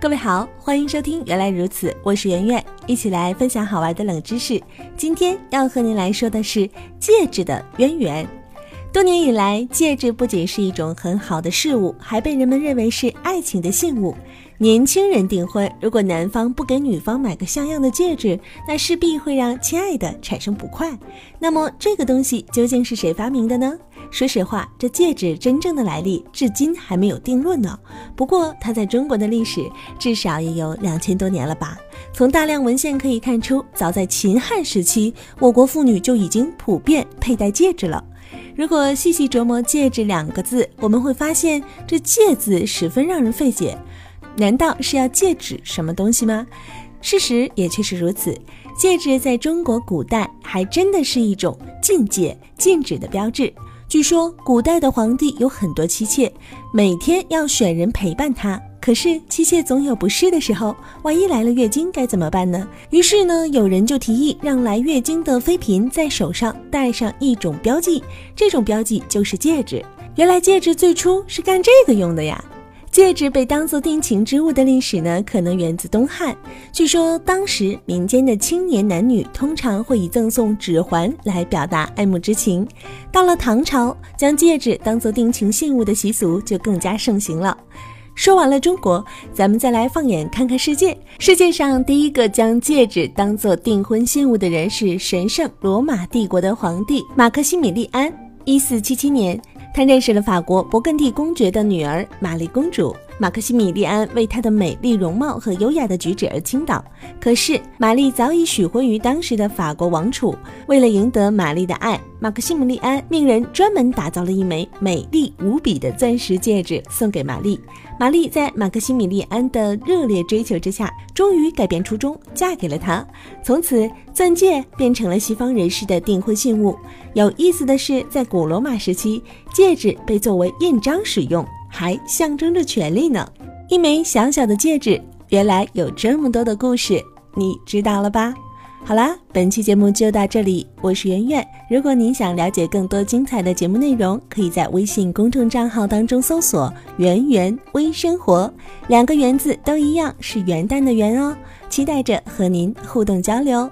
各位好，欢迎收听《原来如此》，我是圆圆，一起来分享好玩的冷知识。今天要和您来说的是戒指的渊源。多年以来，戒指不仅是一种很好的事物，还被人们认为是爱情的信物。年轻人订婚，如果男方不给女方买个像样的戒指，那势必会让亲爱的产生不快。那么，这个东西究竟是谁发明的呢？说实话，这戒指真正的来历至今还没有定论呢。不过，它在中国的历史至少也有两千多年了吧？从大量文献可以看出，早在秦汉时期，我国妇女就已经普遍佩戴戒指了。如果细细琢磨“戒指”两个字，我们会发现这“戒”字十分让人费解。难道是要戒指什么东西吗？事实也确实如此，戒指在中国古代还真的是一种禁戒、禁止的标志。据说古代的皇帝有很多妻妾，每天要选人陪伴他。可是妻妾总有不适的时候，万一来了月经该怎么办呢？于是呢，有人就提议让来月经的妃嫔在手上戴上一种标记，这种标记就是戒指。原来戒指最初是干这个用的呀。戒指被当做定情之物的历史呢，可能源自东汉。据说当时民间的青年男女通常会以赠送指环来表达爱慕之情。到了唐朝，将戒指当做定情信物的习俗就更加盛行了。说完了中国，咱们再来放眼看看世界。世界上第一个将戒指当做订婚信物的人是神圣罗马帝国的皇帝马克西米利安。一四七七年。他认识了法国勃艮第公爵的女儿玛丽公主，马克西米利安为她的美丽容貌和优雅的举止而倾倒。可是玛丽早已许婚于当时的法国王储，为了赢得玛丽的爱，马克西米利安命人专门打造了一枚美丽无比的钻石戒指送给玛丽。玛丽在马克西米利安的热烈追求之下，终于改变初衷，嫁给了他。从此，钻戒变成了西方人士的订婚信物。有意思的是，在古罗马时期，戒指被作为印章使用，还象征着权力呢。一枚小小的戒指，原来有这么多的故事，你知道了吧？好啦，本期节目就到这里，我是圆圆。如果您想了解更多精彩的节目内容，可以在微信公众账号当中搜索“圆圆微生活”，两个“圆”字都一样，是元旦的“元”哦。期待着和您互动交流。